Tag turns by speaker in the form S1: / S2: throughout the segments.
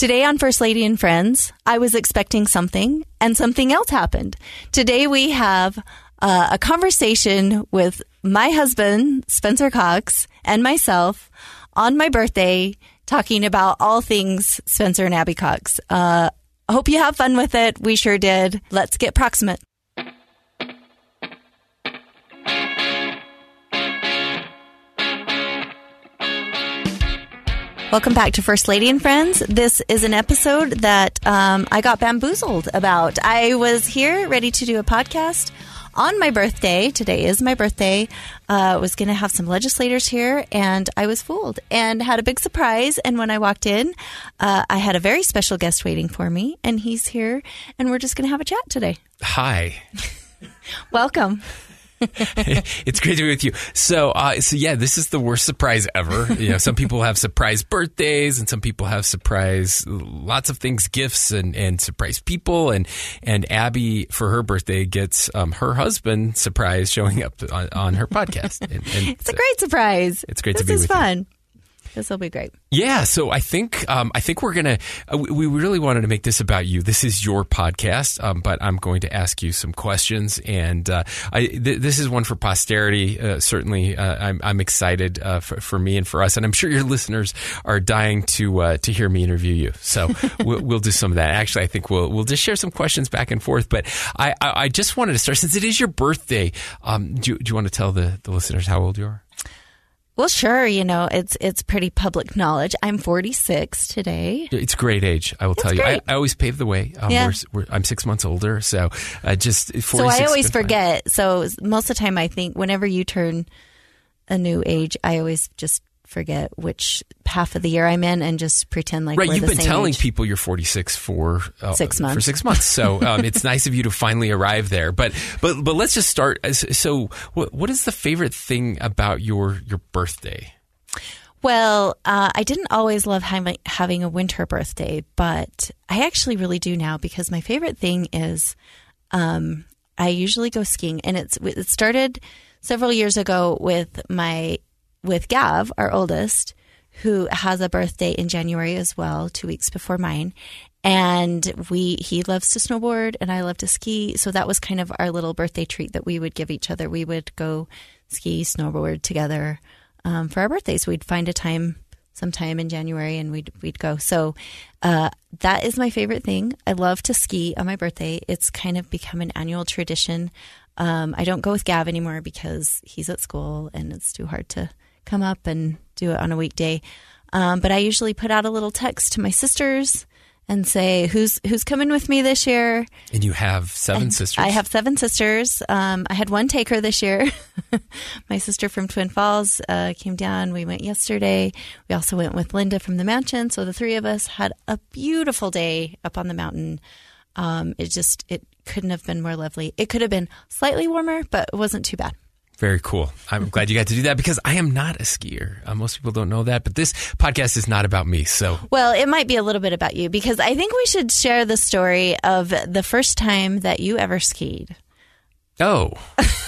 S1: Today on First Lady and Friends, I was expecting something and something else happened. Today we have uh, a conversation with my husband, Spencer Cox, and myself on my birthday talking about all things Spencer and Abby Cox. Uh, hope you have fun with it. We sure did. Let's get proximate. Welcome back to First Lady and Friends. This is an episode that um, I got bamboozled about. I was here ready to do a podcast on my birthday. Today is my birthday. I uh, was going to have some legislators here, and I was fooled and had a big surprise. And when I walked in, uh, I had a very special guest waiting for me, and he's here, and we're just going to have a chat today.
S2: Hi.
S1: Welcome.
S2: it's great to be with you. So, uh, so yeah, this is the worst surprise ever. You know, some people have surprise birthdays, and some people have surprise lots of things, gifts, and and surprise people. And and Abby for her birthday gets um, her husband surprise showing up on, on her podcast. And,
S1: and it's a great surprise.
S2: It's great
S1: this
S2: to be
S1: is
S2: with
S1: fun.
S2: you.
S1: This will be great.
S2: Yeah, so I think um, I think we're gonna. Uh, we really wanted to make this about you. This is your podcast, um, but I'm going to ask you some questions, and uh, I, th- this is one for posterity. Uh, certainly, uh, I'm, I'm, excited uh, for, for, me and for us, and I'm sure your listeners are dying to uh, to hear me interview you. So we'll, we'll, do some of that. Actually, I think we'll we'll just share some questions back and forth. But I, I, I just wanted to start since it is your birthday. Um, do, do you want to tell the, the listeners how old you are?
S1: Well, sure. You know, it's it's pretty public knowledge. I'm 46 today.
S2: It's great age. I will
S1: it's
S2: tell you.
S1: I,
S2: I, always pave the way. Um,
S1: yeah.
S2: We're, we're, I'm six months older, so uh, just
S1: so I always forget. So most of the time, I think whenever you turn a new age, I always just forget which half of the year I'm in and just pretend like
S2: right.
S1: You've
S2: been telling
S1: age.
S2: people you're 46 for
S1: uh, six months.
S2: For six months, so um, it's nice of you to finally arrive there. But but but let's just start. So what what is the favorite thing about your your birthday?
S1: Well, uh, I didn't always love having, having a winter birthday, but I actually really do now because my favorite thing is um, I usually go skiing, and it's it started several years ago with my with Gav, our oldest, who has a birthday in January as well, two weeks before mine. And we he loves to snowboard and I love to ski. So that was kind of our little birthday treat that we would give each other. We would go ski, snowboard together um, for our birthdays. We'd find a time sometime in January and we'd we'd go. So uh, that is my favorite thing. I love to ski on my birthday. It's kind of become an annual tradition. Um, I don't go with Gav anymore because he's at school and it's too hard to come up and do it on a weekday. Um, but I usually put out a little text to my sisters and say who's who's coming with me this year.
S2: And you have seven and sisters.
S1: I have seven sisters. Um, I had one taker this year. My sister from Twin Falls uh, came down. We went yesterday. We also went with Linda from the mansion. So the three of us had a beautiful day up on the mountain. Um, it just it couldn't have been more lovely. It could have been slightly warmer, but it wasn't too bad.
S2: Very cool. I'm glad you got to do that because I am not a skier. Uh, most people don't know that, but this podcast is not about me. So,
S1: well, it might be a little bit about you because I think we should share the story of the first time that you ever skied.
S2: Oh,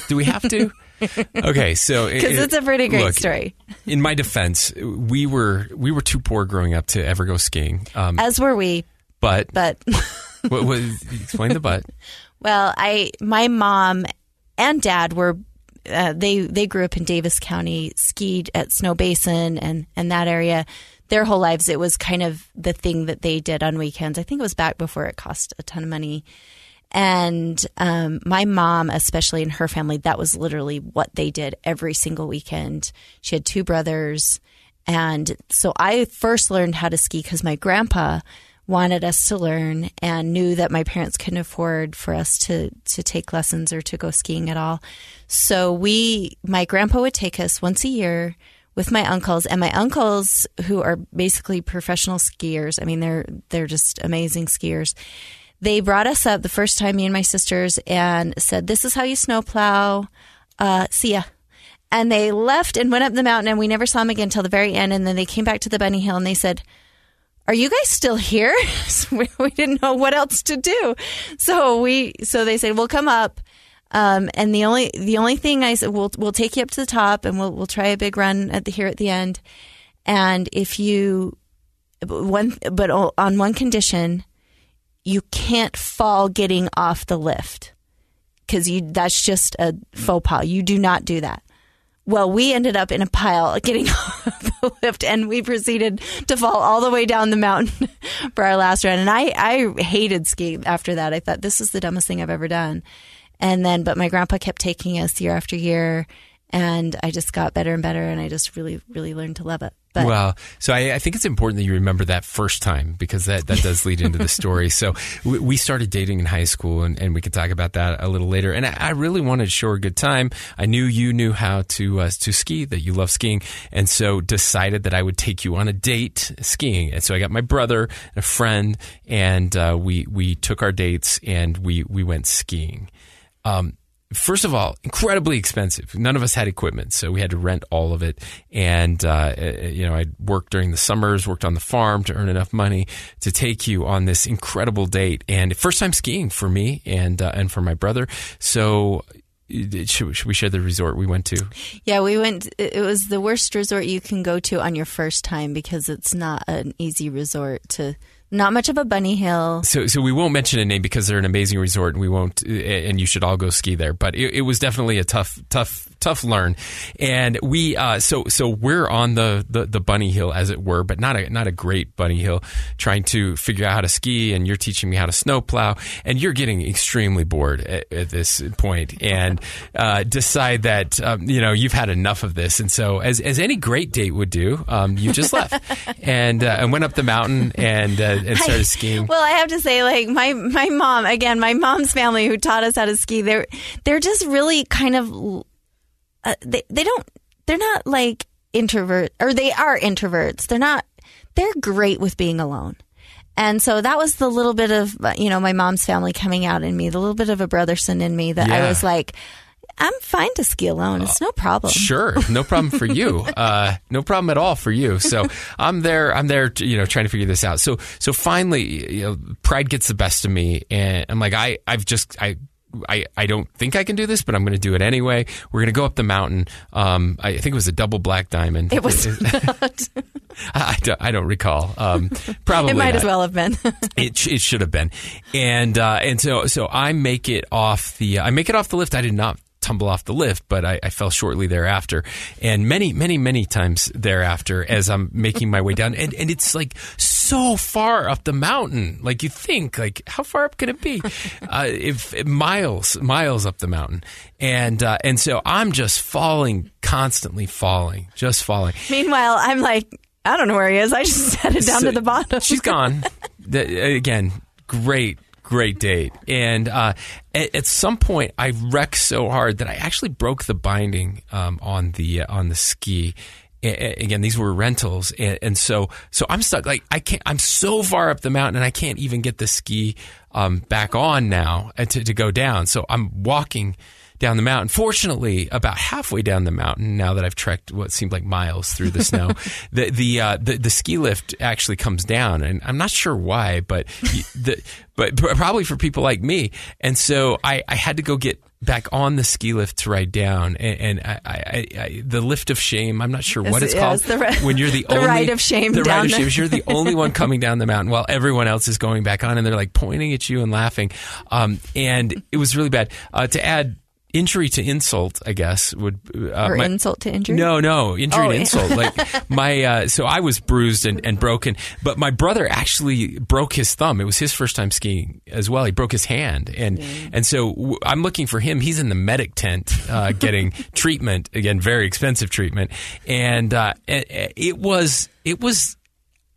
S2: do we have to? okay, so
S1: because it, it's a pretty great
S2: look,
S1: story.
S2: in my defense, we were we were too poor growing up to ever go skiing.
S1: Um, As were we.
S2: But
S1: but
S2: what, what, explain the but.
S1: Well, I my mom and dad were uh, they they grew up in Davis County, skied at Snowbasin and and that area. Their whole lives, it was kind of the thing that they did on weekends. I think it was back before it cost a ton of money. And um, my mom, especially in her family, that was literally what they did every single weekend. She had two brothers. And so I first learned how to ski because my grandpa wanted us to learn and knew that my parents couldn't afford for us to to take lessons or to go skiing at all. So we my grandpa would take us once a year with my uncles and my uncles who are basically professional skiers. I mean they're they're just amazing skiers. They brought us up the first time me and my sisters and said this is how you snowplow. Uh see ya. And they left and went up the mountain and we never saw them again until the very end and then they came back to the bunny hill and they said are you guys still here? we, didn't know what else to do. So we, so they said, well, come up. Um, and the only, the only thing I said, we'll, we'll take you up to the top and we'll, we'll try a big run at the, here at the end. And if you, one, but on one condition, you can't fall getting off the lift because you that's just a faux pas. You do not do that. Well, we ended up in a pile getting off the lift, and we proceeded to fall all the way down the mountain for our last run. And I, I hated skiing after that. I thought this is the dumbest thing I've ever done. And then, but my grandpa kept taking us year after year, and I just got better and better, and I just really, really learned to love it. But
S2: Well, so I, I think it's important that you remember that first time because that, that does lead into the story. So we, we started dating in high school, and, and we could talk about that a little later. And I, I really wanted to show a good time. I knew you knew how to uh, to ski, that you love skiing, and so decided that I would take you on a date skiing. And so I got my brother, a friend, and uh, we we took our dates and we we went skiing. Um, First of all, incredibly expensive. None of us had equipment, so we had to rent all of it. And uh, you know, I worked during the summers, worked on the farm to earn enough money to take you on this incredible date. And first time skiing for me and uh, and for my brother. So. Should, should we share the resort we went to?
S1: yeah, we went. It was the worst resort you can go to on your first time because it's not an easy resort to. Not much of a bunny hill.
S2: So, so we won't mention a name because they're an amazing resort, and we won't, and you should all go ski there. But it, it was definitely a tough, tough, tough learn. And we, uh, so, so we're on the, the the bunny hill, as it were, but not a not a great bunny hill. Trying to figure out how to ski, and you're teaching me how to snowplow, and you're getting extremely bored at, at this point, and uh, decide that um, you know you've had enough of this. And so, as as any great date would do, um, you just left and uh, and went up the mountain and. Uh, and started skiing.
S1: Well, I have to say, like my my mom again, my mom's family who taught us how to ski. They're they're just really kind of uh, they they don't they're not like introvert or they are introverts. They're not. They're great with being alone. And so that was the little bit of, uh, you know, my mom's family coming out in me, the little bit of a Brotherson in me that I was like, I'm fine to ski alone. It's no problem.
S2: Sure, no problem for you. Uh, no problem at all for you. So I'm there. I'm there. To, you know, trying to figure this out. So so finally, you know, pride gets the best of me, and I'm like, I I've just I. I, I don't think I can do this, but I'm going to do it anyway. We're going to go up the mountain. Um, I think it was a double black diamond.
S1: It was not.
S2: I, don't, I don't recall. Um, probably
S1: It might
S2: not.
S1: as well have been.
S2: It, it should have been, and uh, and so so I make it off the I make it off the lift. I did not tumble off the lift, but I, I fell shortly thereafter, and many many many times thereafter as I'm making my way down, and and it's like so far up the mountain. Like you think, like how far up can it be? uh, if miles miles up the mountain, and uh, and so I'm just falling constantly, falling, just falling.
S1: Meanwhile, I'm like, I don't know where he is. I just headed down
S2: So-
S1: to the bottom.
S2: She's gone. The- again, great, great date. And uh, at, at some point, I wrecked so hard that I actually broke the binding um, on the uh, on the ski. Again, these were rentals, and, and so so I'm stuck. Like I can't. I'm so far up the mountain, and I can't even get the ski um, back on now uh, to, to go down. So I'm walking down the mountain. Fortunately, about halfway down the mountain, now that I've trekked what seemed like miles through the snow, the the, uh, the the ski lift actually comes down, and I'm not sure why, but the but probably for people like me. And so I, I had to go get back on the ski lift to ride down, and, and I, I, I, the lift of shame. I'm not sure what
S1: It's-
S2: it's
S1: yeah,
S2: called
S1: it's the
S2: when you're the,
S1: the
S2: only
S1: ride of shame
S2: The ride of shame. You're the only one coming down the mountain while everyone else is going back on, and they're like pointing at you and laughing. Um, and it was really bad. Uh, to add injury to insult, I guess would uh,
S1: or
S2: my-
S1: insult to injury.
S2: no, no, injury
S1: Oh,
S2: to insult. Like my, uh, so I was bruised and, and broken, but my brother actually broke his thumb. It was his first time skiing as well. He broke his hand, and and so w- I'm looking for him. He's in the medic tent uh, getting treatment again, very expensive treatment, and uh, it, it was it was.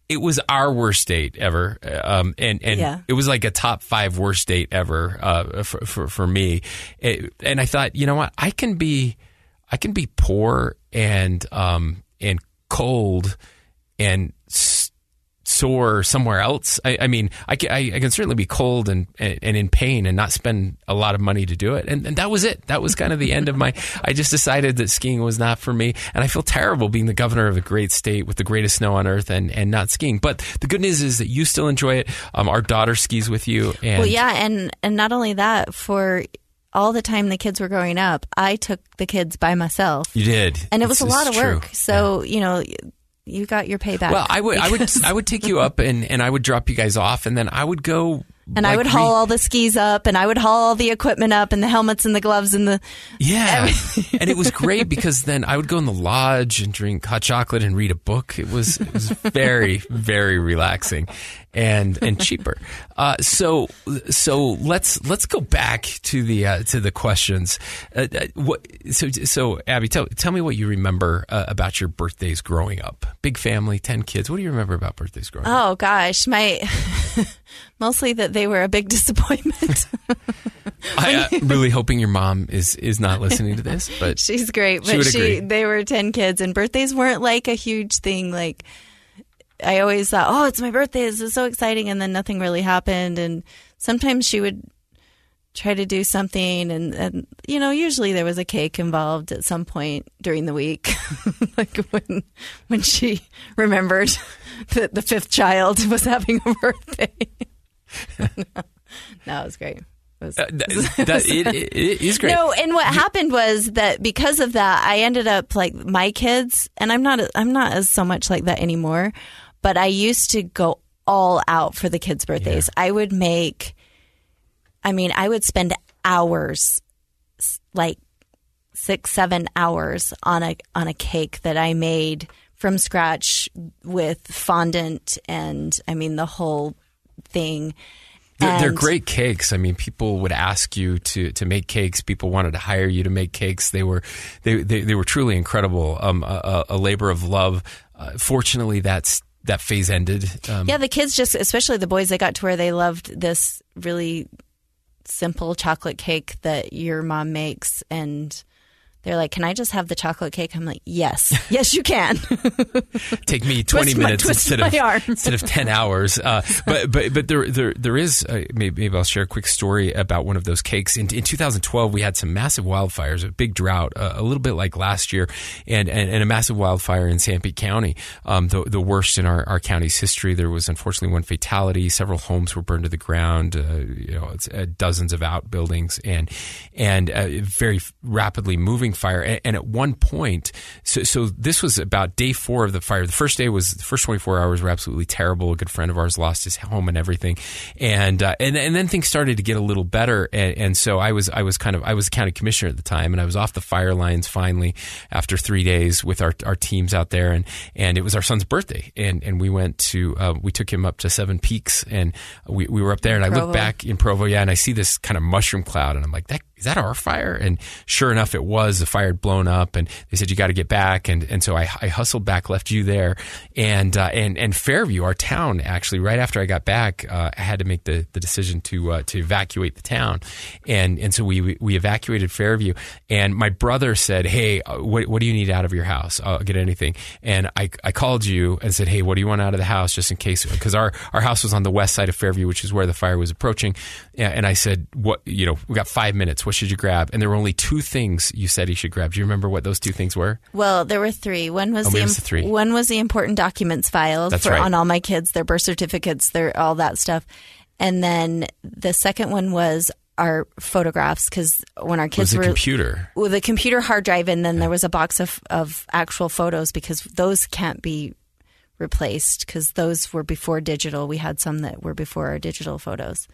S2: It was our worst date ever, um, and and
S1: Yeah.
S2: it was like a top five worst date ever uh, for, for for me. It- and I thought, you know what, I can be, I can be poor and um and cold and sore somewhere else. I, I mean, I can, I, I can certainly be cold and, and and in pain and not spend a lot of money to do it. And, and that was it. That was kind of the end of my. I just decided that skiing was not for me, and I feel terrible being the governor of a great state with the greatest snow on earth and and not skiing. But the good news is that you still enjoy it. Um, our daughter skis with you, and
S1: Well, yeah, and and not only that, for all the time the kids were growing up, I took the kids by myself.
S2: you did,
S1: and it was a lot of
S2: true.
S1: work. So you know, you got your payback.
S2: Well, I would, I would, I would take you up and, and I would drop you guys off, and then I would go.
S1: And I
S2: like,
S1: would
S2: re-
S1: haul all the skis up, and I would haul all the equipment up, and the helmets and the gloves and the.
S2: Yeah, and it was great because then I would go in the lodge and drink hot chocolate and read a book. It was it was very very relaxing and and cheaper. Uh, so so let's let's go back to the uh, to the questions. Uh, uh, what so so Abby, tell tell me what you remember uh, about your birthdays growing up. Big family, ten kids. What do you remember about birthdays growing up?
S1: Oh gosh, my mostly that they were a big disappointment.
S2: I, am really hoping your mom is is not listening to this, but
S1: She's great,
S2: She
S1: but
S2: would
S1: she,
S2: agree.
S1: they were 10 kids and birthdays weren't like a huge thing like I always thought, "Oh, it's my birthday. This is so exciting." And then nothing really happened and sometimes she would try to do something and, and you know, usually there was a cake involved at some point during the week. like when when she remembered that the fifth child was having a birthday. no, it was great. It was,
S2: uh, that, that, it, it, it is great.
S1: no, and what happened was that because of that, I ended up like my kids, and I'm not I'm not as so much like that anymore. But I used to go all out for the kids' birthdays. I would make, I mean, I would spend hours, like six seven hours on a on a cake that I made from scratch with fondant and I mean the whole thing.
S2: They're, they're great cakes. I mean, people would ask you to, to make cakes. People wanted to hire you to make cakes. They were they they, they were truly incredible. Um, a, a labor of love. Uh, fortunately, that's that phase ended. Um,
S1: Yeah, the kids just, especially the boys, they got to where they loved this really simple chocolate cake that your mom makes. And they're like, Can I just have the chocolate cake? I'm like, Yes, yes, you can.
S2: take me twenty
S1: Twist
S2: minutes
S1: twist
S2: instead of instead of ten hours. Uh, but but but there there there is uh, maybe, maybe I'll share a quick story about one of those cakes. In, in 2012, we had some massive wildfires, a big drought, uh, a little bit like last year, and, and, and a massive wildfire in Sanpete County, um, the the worst in our, our county's history. There was unfortunately one fatality. Several homes were burned to the ground. Uh, you know, it's, uh, dozens of outbuildings, and and uh, very rapidly moving fire. And, at one point, so so this was about day four of the fire. The first day was the first 24 hours were absolutely terrible. A good friend of ours lost his home and everything, and uh, and and then things started to get a little better. And, and so I was I was kind of I was county commissioner at the time, and I was off the fire lines finally after three days with our our teams out there, and and it was our son's birthday, and and we went to uh, we took him up to Seven Peaks, and we we were up there, and I look back in Provo, yeah, and I see this kind of mushroom cloud, and I'm like that is that our fire? And sure enough, it was. The fire had blown up, and they said you got to get back, and and so I, I hustled back, left you there, and uh, and and Fairview, our town, actually, right after I got back, uh, I had to make the, the decision to uh, to evacuate the town, and and so we we evacuated Fairview, and my brother said, hey, uh, what what do you need out of your house? I'll get anything, and I I called you and said, hey, what do you want out of the house, just in case, because our our house was on the west side of Fairview, which is where the fire was approaching, and and I said, what you know, we got five minutes. What should you grab? And there were only two things you said he should grab. Do you remember what those two things were?
S1: well, there were three. One was
S2: Oh,
S1: the,
S2: it's the three.
S1: one was the important documents file
S2: That's
S1: for
S2: right.
S1: on all my kids, their birth certificates, their all that stuff. And then the second one was our photographs because when our
S2: It was
S1: kids were
S2: computer.
S1: with a computer hard drive, and then there was a box of, of actual photos because those can't be replaced because those were before digital. We had some that were before our digital photos.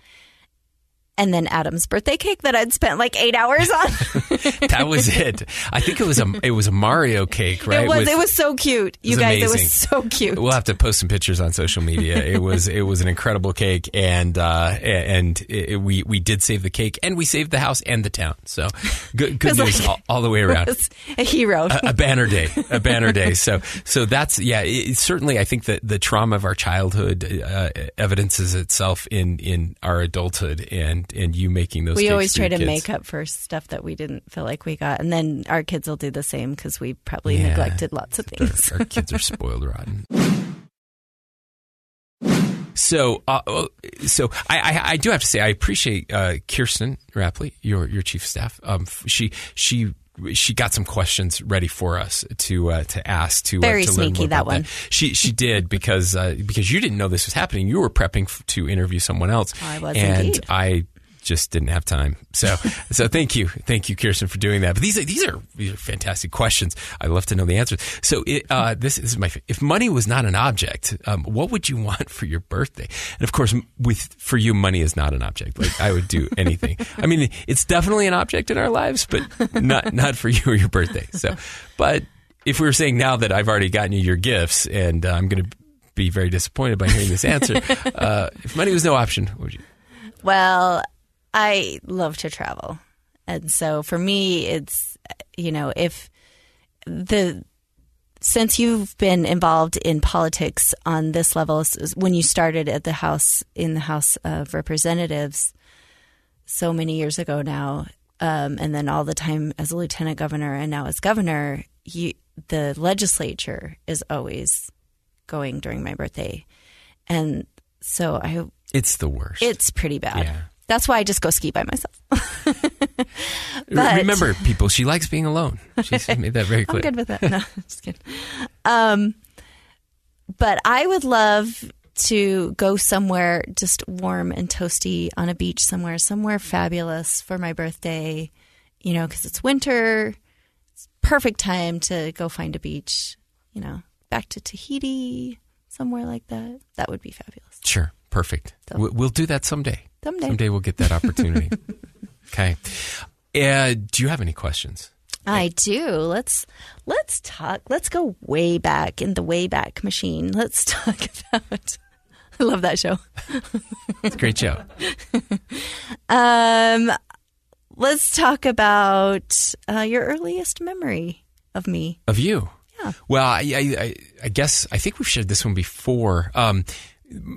S1: And then Adam's birthday cake that I'd spent like eight hours on.
S2: That was it. I think it was a it was a Mario cake, right?
S1: it was
S2: With-
S1: it was so cute, you guys. It was so cute.
S2: We'll have to post some pictures on social media. It was it was an incredible cake, and uh, and it, we we did save the cake, and we saved the house and the town. So good good news
S1: like-
S2: all, all the way around.
S1: A hero.
S2: a banner day, a banner day. So, so that's yeah. It, certainly, I think that the trauma of our childhood uh, evidences itself in in our adulthood, and and you making those.
S1: we always try to
S2: kids.
S1: make up for stuff that we didn't feel like we got, and then our kids will do the same because we probably
S2: Yeah.
S1: neglected lots of things.
S2: our kids are spoiled rotten. So, uh, uh, so I, I, I do have to say I appreciate uh, Kirsten Rapley, your your chief staff. Um, she she she got some questions ready for us to uh, to ask to
S1: Very
S2: uh, to
S1: sneaky, that one.
S2: She she did because uh, because you didn't know this was happening. You were prepping f- to interview someone else.
S1: I was
S2: and
S1: indeed.
S2: I just didn't have time. So, so thank you, thank you, Kirsten, for doing that. But these are these are these are fantastic questions. I love to know the answers. So, it, uh, this, this is my if money was not an object, um, what would you want for your birthday? And of course, with for you, money is not an object. Like I would do anything. I mean, it's definitely an object in our lives, but not not for you or your birthday. So, but if we were saying now that I've already gotten you your gifts and uh, I'm going to be very disappointed by hearing this answer, uh, if money was no option, what would you?
S1: Well, I love to travel. And so for me, it's, you know, if the, since you've been involved in politics on this level, when you started at the House, in the House of Representatives so many years ago now, um, and then all the time as a lieutenant governor and now as governor, you, the legislature is always going during my birthday. And so I.
S2: It's the worst.
S1: It's pretty bad.
S2: Yeah.
S1: That's why I just go ski by myself.
S2: but, Remember, people, she likes being alone. She's made that very clear.
S1: I'm good with that. No, just kidding. Um, but I would love to go somewhere just warm and toasty on a beach somewhere, somewhere fabulous for my birthday, you know, because it's winter. It's perfect time to go find a beach, you know, back to Tahiti, somewhere like that. That would be fabulous.
S2: Sure. Perfect. So, we'll do that someday.
S1: Someday.
S2: Someday we'll get that opportunity. okay. Uh, do you have any questions?
S1: I do. Let's let's talk. Let's go way back in the way back Machine. Let's talk about. I love that show.
S2: it's a great show.
S1: um, let's talk about uh, your earliest memory of me.
S2: Of you.
S1: Yeah.
S2: Well, I, I, I guess I think we've shared this one before. Um,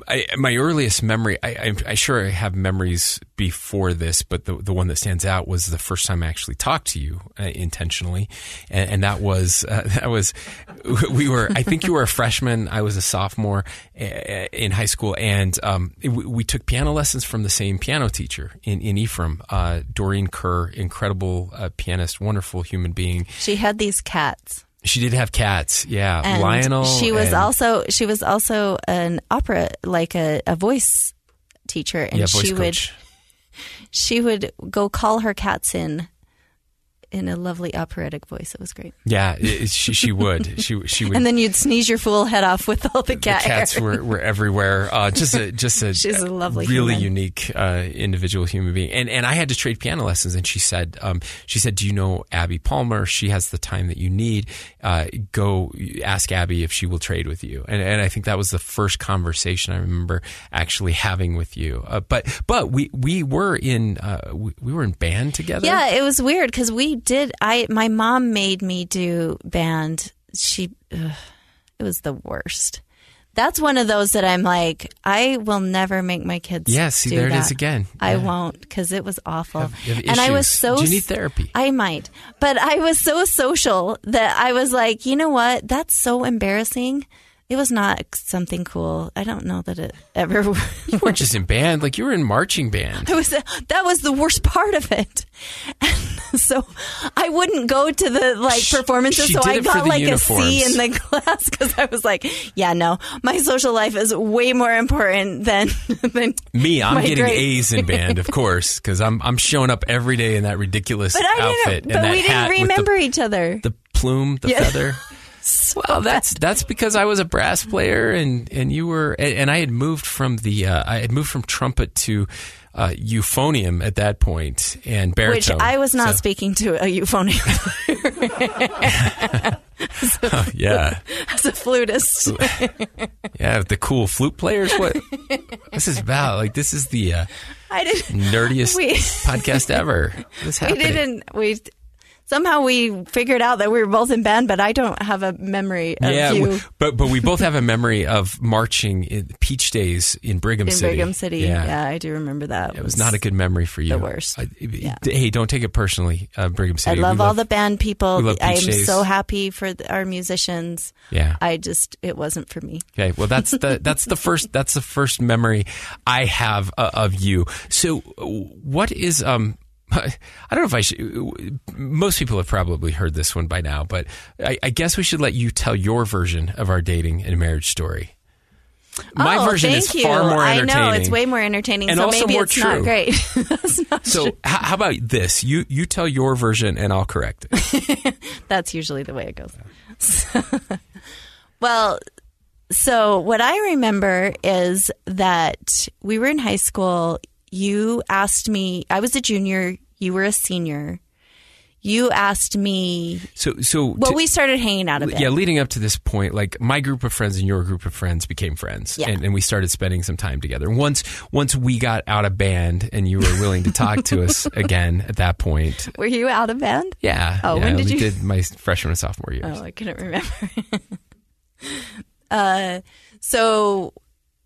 S2: I, my earliest memory, I, am sure I have memories before this, but the the one that stands out was the first time I actually talked to you uh, intentionally, and, and, that was uh, that was we were. I think you were a freshman, I was a sophomore in high school, and um, we took piano lessons from the same piano teacher in in Ephraim, uh, Doreen Kerr, incredible uh, pianist, wonderful human being.
S1: She had these cats.
S2: She did have cats, yeah.
S1: And
S2: Lionel.
S1: She was
S2: and,
S1: also she was also an opera like a, a voice teacher, and
S2: yeah, voice
S1: she
S2: coach.
S1: would she would go call her cats in in a lovely operatic voice. It was great.
S2: Yeah, it, she she would she she would.
S1: and then you'd sneeze your fool head off with all the cat
S2: the cats were, were everywhere. Uh, just a just a
S1: she's a lovely,
S2: really
S1: human.
S2: unique uh, individual human being. And and I had to trade piano lessons. And she said um, she said, "Do you know Abby Palmer? She has the time that you need. Uh, go ask Abby if she will trade with you." And and I think that was the first conversation I remember actually having with you. Uh, but but we we were in uh, we, we were in band together.
S1: Yeah, it was weird because we did. I my mom made me do band. She, ugh, it was the worst. That's one of those that I'm like, I will never make my kids.
S2: Yeah, see,
S1: do
S2: there
S1: that.
S2: it is again.
S1: I
S2: Yeah.
S1: won't because it was awful.
S2: Have- you have
S1: and I was so.
S2: Do you need therapy?
S1: I might, but I was so social that I was like, you know what? That's so embarrassing. It was not something cool. I don't know that it ever.
S2: You weren't just in band; like you were in marching band.
S1: It was that was the worst part of it. And so I wouldn't go to the like performances.
S2: she
S1: so I got
S2: the
S1: like a C in the class because I was like, yeah, no, my social life is way more important than than
S2: Me, I'm getting
S1: grade.
S2: A's in band, of course, because I'm I'm showing up every day in that ridiculous
S1: But I
S2: outfit
S1: But
S2: that
S1: we
S2: hat
S1: didn't remember each other.
S2: the, the plume, the
S1: Yeah.
S2: feather. Well, that's that's because I was a brass player and and you were and, and I had moved from the uh, I had moved from trumpet to uh, euphonium at that point and
S1: which
S2: baritone.
S1: I was not
S2: So-
S1: speaking to a euphonium
S2: yeah,
S1: as a flutist.
S2: yeah, the cool flute players. What this is about? Like this is the uh,
S1: I didn't.
S2: nerdiest
S1: We-
S2: podcast ever. What's
S1: We didn't. We somehow we figured out that we were both in band, but I don't have a memory of
S2: yeah,
S1: you.
S2: but but we both have a memory of marching in Peach Days in Brigham
S1: in
S2: City.
S1: Brigham City. Yeah. I do remember that.
S2: It was not a good memory for you.
S1: the worst.
S2: I-
S1: Yeah.
S2: Hey, don't take it personally, uh, Brigham City.
S1: I
S2: City.
S1: love all the band people. I am so happy for the, our musicians.
S2: Yeah.
S1: I just it wasn't for me.
S2: Okay. Well, that's the that's the first that's the first memory I have uh, of you. So, uh, what is um. I don't know if I should. Most people have probably heard this one by now, but I, I guess we should let you tell your version of our dating and marriage story. My
S1: oh,
S2: version
S1: thank
S2: is
S1: you.
S2: far more
S1: I know it's way more entertaining.
S2: And
S1: so
S2: also
S1: maybe
S2: more
S1: it's not
S2: true.
S1: great. That's not
S2: So
S1: true.
S2: h- how about this? You you tell your version and I'll correct it.
S1: That's usually the way it goes. well, so what I remember is that we were in high school. You asked me. I was a junior. You were a senior. You asked me.
S2: So so
S1: Well,
S2: to-
S1: we started hanging out a bit.
S2: yeah, leading up to this point, like my group of friends and your group of friends became friends,
S1: Yeah.
S2: and, and we started spending some time together. Once once we got out of band, and you were willing to talk to us again at that point,
S1: Were you out of band?
S2: yeah.
S1: Oh,
S2: yeah,
S1: when did you-
S2: did my freshman and sophomore years.
S1: Oh, I couldn't remember. uh, so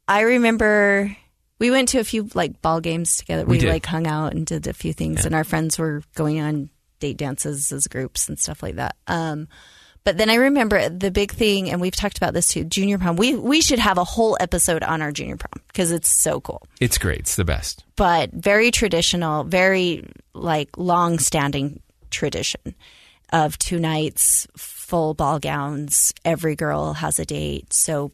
S1: I remember we went to a few like ball games together.
S2: We
S1: We, like hung out and did a few things, and our friends were going on date dances as groups and stuff like that. Um, but then I remember the big thing, and we've talked about this too. Junior prom. We we should have a whole episode on our junior prom because it's so cool
S2: It's great. It's the best.
S1: but very traditional, very like long standing tradition of two nights, full ball gowns. Every girl has a date. So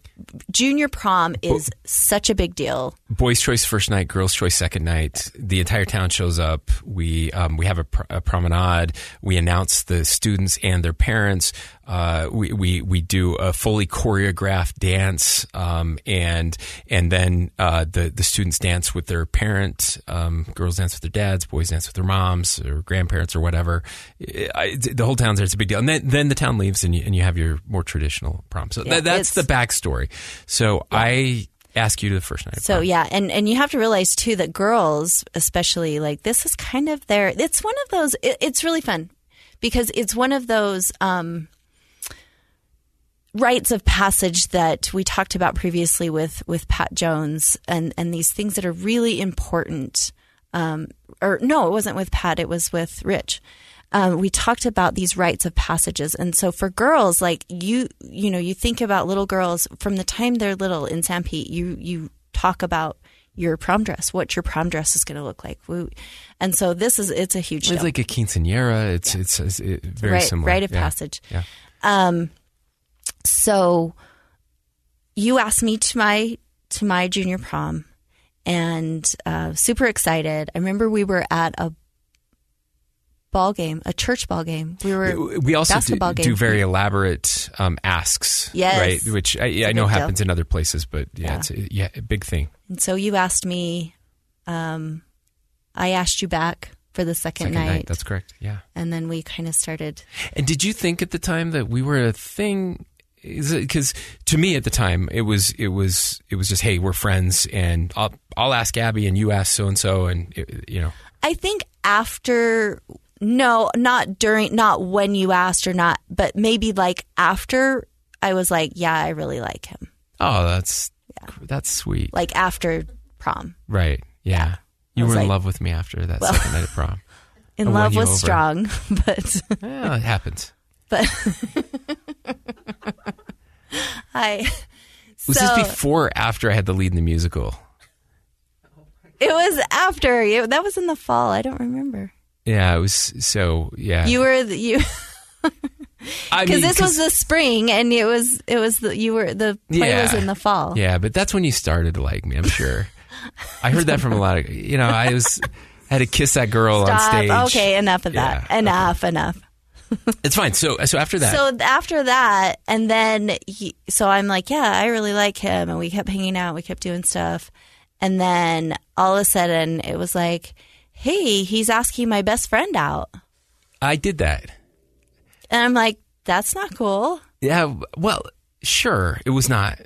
S1: junior prom is such a big deal.
S2: Boys' choice first night, girls' choice second night. The entire town shows up. We um, we have a, pr- a promenade. We announce the students and their parents. Uh, we, we we do a fully choreographed dance, um, and and then uh, the the students dance with their parents. Um, girls dance with their dads. Boys dance with their moms or grandparents or whatever. I, I- the whole town's there. It's a big deal. And then then the town leaves, and you, and you have your more traditional prom. So
S1: Yeah,
S2: that, that's the backstory. So I ask you to the first night.
S1: So yeah, and and you have to realize too that girls, especially like this, is kind of their. It's one of those. It, it's really fun because it's one of those um, rites of passage that we talked about previously with with Pat Jones, and and these things that are really important. Um, or no, it wasn't with Pat. It was with Rich. Um, we talked about these rites of passages, and so for girls, like you, you know, you think about little girls from the time they're little in Sanpete. You you talk about your prom dress, what your prom dress is going to look like, and so this is it's a huge
S2: It's
S1: deal.
S2: like a quinceanera. It's it's, it's it, very
S1: right,
S2: similar.
S1: rite of
S2: Yeah.
S1: passage.
S2: Yeah.
S1: Um, so you asked me to my to my junior prom, and uh, super excited. I remember we were at a ball game, a church ball game. We were
S2: We also do, do very elaborate um, asks,
S1: Yes.
S2: right? Which I know
S1: big deal.
S2: happens in other places, but yeah,
S1: Yeah.
S2: it's a, yeah, a big thing.
S1: and so you asked me. Um, I asked you back for the second,
S2: Second night.
S1: night,
S2: that's correct. Yeah.
S1: and then we kind of started.
S2: And did you think at the time that we were a thing? Because to me at the time it was it was it was just hey we're friends and I'll I'll ask Abby and you ask so and so and you know.
S1: I think after no, not during not when you asked or not, but maybe like after I was like, yeah, I really like him.
S2: oh that's that's sweet.
S1: Like after prom.
S2: right. Yeah. You
S1: I was
S2: were in love with me after that second night of prom.
S1: In
S2: I
S1: love was
S2: over.
S1: strong, but
S2: yeah it happens
S1: but I
S2: was
S1: so
S2: this before or after I had the lead in the musical
S1: it was after it, that was in the fall. I don't remember.
S2: yeah it was so yeah
S1: You were the, you
S2: I
S1: because this was the spring and it was it was the you were the play was in the fall.
S2: Yeah, but that's when you started to like me. I'm sure. I heard that from a lot of you know. I was I had to kiss that girl on
S1: Stop.
S2: stage.
S1: Okay, enough of that.
S2: Yeah,
S1: enough, enough.
S2: it's fine. So so after that,
S1: So after that, and then he, so I'm like, yeah, I really like him, and we kept hanging out, we kept doing stuff, and then all of a sudden it was like, hey, he's asking my best friend out,
S2: I did that.
S1: and I'm like, that's not cool.
S2: Yeah. Well, sure, it was not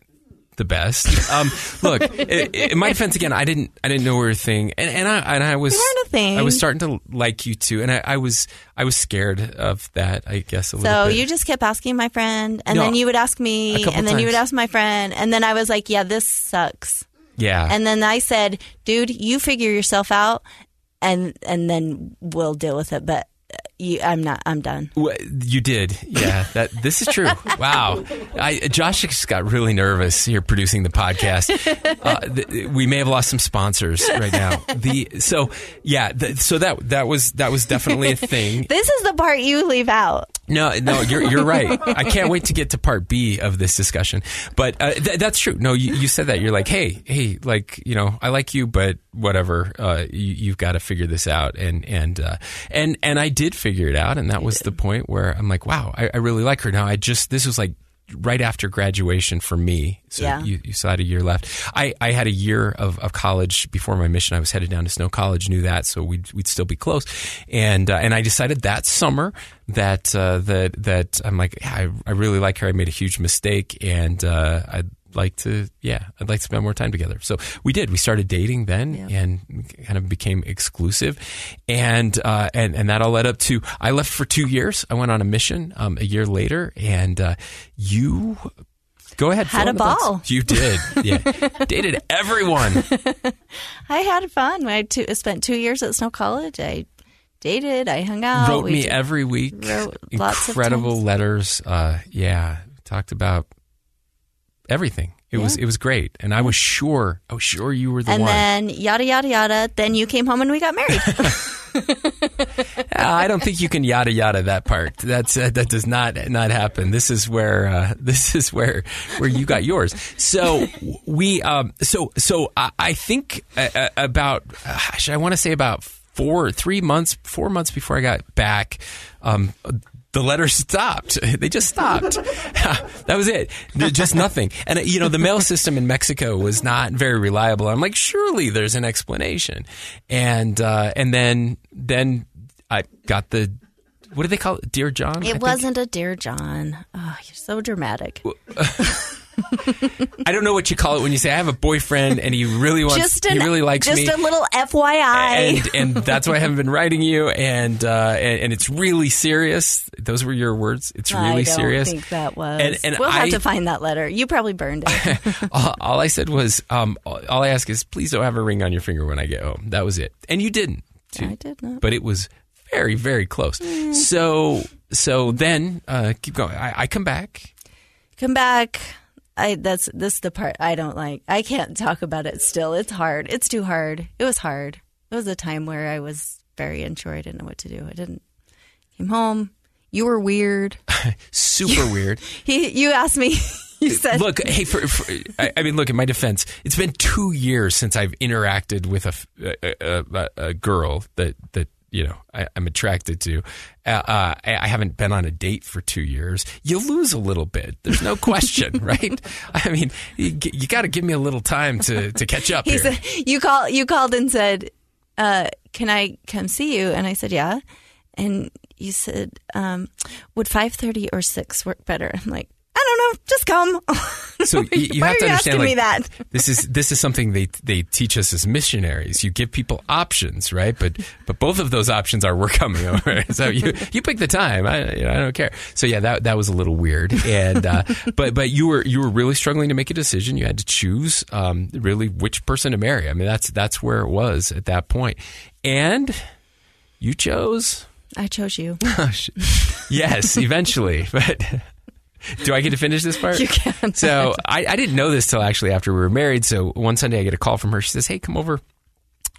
S2: the best. Um, look, in my defense, again, I didn't I didn't know we were a thing, and, and I and I was
S1: We weren't a thing.
S2: I was starting to like you too, and I, I was I was scared of that. I guess a little
S1: So you just kept asking my friend, and
S2: No,
S1: then you would ask me, and then you would ask my friend, and then I was like, yeah, this sucks.
S2: yeah.
S1: And then I said, dude, you figure yourself out, and and then we'll deal with it. But you, I'm not. I'm done.
S2: You did, yeah. That this is true. Wow, I, Josh just got really nervous here producing the podcast. Uh, th- we may have lost some sponsors right now. The so yeah, th- so that that was that was definitely a thing.
S1: This is the part you leave out.
S2: No, no, you're you're right. I can't wait to get to part B of this discussion. But uh, th- that's true. No, you, you said that. You're like, hey, hey, like you know, I like you, but whatever. Uh, you, have got to figure this out, and and uh, and and I did figure it out, and that was the point where I'm like, wow, I, I really like her. Now I just this was like right after graduation for me. So
S1: yeah.
S2: you, you still had a year left. I, I had a year of, of college before my mission. I was headed down to Snow College, knew that, so we'd, we'd still be close. And, uh, and I decided that summer that, uh, that, that I'm like, yeah, I, I really like her. I made a huge mistake and, uh, I'd like to, yeah, I'd like to spend more time together. So we did. We started dating then yeah. and kind of became exclusive. And, uh, and, and that all led up to, I left for two years. I went on a mission, um, a year later and, uh, you Go ahead.
S1: Had a ball.
S2: You did. Yeah. Dated everyone.
S1: I had fun. I two, spent two years at Snow College. I dated. I hung out.
S2: Wrote me every week.
S1: Wrote
S2: Incredible letters. Uh, yeah. Talked about everything. It yeah. was it was great, and I was sure I was sure you were the
S1: and
S2: one.
S1: And then yada yada yada. Then you came home and we got married.
S2: I don't think you can yada yada that part. That's uh, that does not not happen. This is where uh, this is where where you got yours. So we um so so I, I think uh, uh about I want to say about four three months four months before I got back. Um, the letters stopped. They just stopped. that was it. Just nothing. And, you know, the mail system in Mexico was not very reliable. I'm like, surely there's an explanation. And, uh, and then, then I got the, what do they call it? Dear John?
S1: It wasn't a Dear John. Oh, you're so dramatic.
S2: I don't know what you call it when you say I have a boyfriend and he really wants
S1: just an,
S2: he really likes
S1: just
S2: me.
S1: Just a little FYI.
S2: And, and that's why I haven't been writing you and, uh, and, and it's really serious. Those were your words. It's really
S1: I
S2: don't serious.
S1: think that was.
S2: And, and
S1: we'll
S2: I,
S1: have to find that letter. You probably burned it.
S2: all, all, I said was um, all I ask is please don't have a ring on your finger when I get home. That was it. And you didn't.
S1: Too. I did not.
S2: But it was very very close. Mm. So so then uh, keep going. I, I come back.
S1: Come back I that's this is the part I don't like. I can't talk about it still. It's hard. It's too hard. It was hard. It was a time where I was very unsure. I didn't know what to do. I didn't came home. You were weird.
S2: Super weird.
S1: He you asked me you said
S2: Look, hey for, for I, I, mean look in my defense, it's been 2 years since I've interacted with a, a, a, a girl that that you know I, am attracted to. Uh, uh, I, haven't been on a date for two years. You lose a little bit. There's no question, right? I mean, you, you got to give me a little time to to catch up.
S1: He said, you call you called and said, uh, "Can I come see you?" And I said, "Yeah." And you said, um, "Would five thirty or six work better?" I'm like, I don't know. Just come.
S2: So you, you have to
S1: you
S2: understand.
S1: Like, that?
S2: this is this is something they they teach us as missionaries. You give people options, right? But but both of those options are we're coming over. So you you pick the time. I you know, I don't care. So yeah, that that was a little weird. And uh, but but you were you were really struggling to make a decision. You had to choose um, really which person to marry. I mean that's that's where it was at that point. And you chose.
S1: I chose you.
S2: yes, eventually, but. Do I get to finish this part?
S1: You can.
S2: So I, I didn't know this till actually after we were married. So one Sunday I get a call from her. She says, "Hey, come over."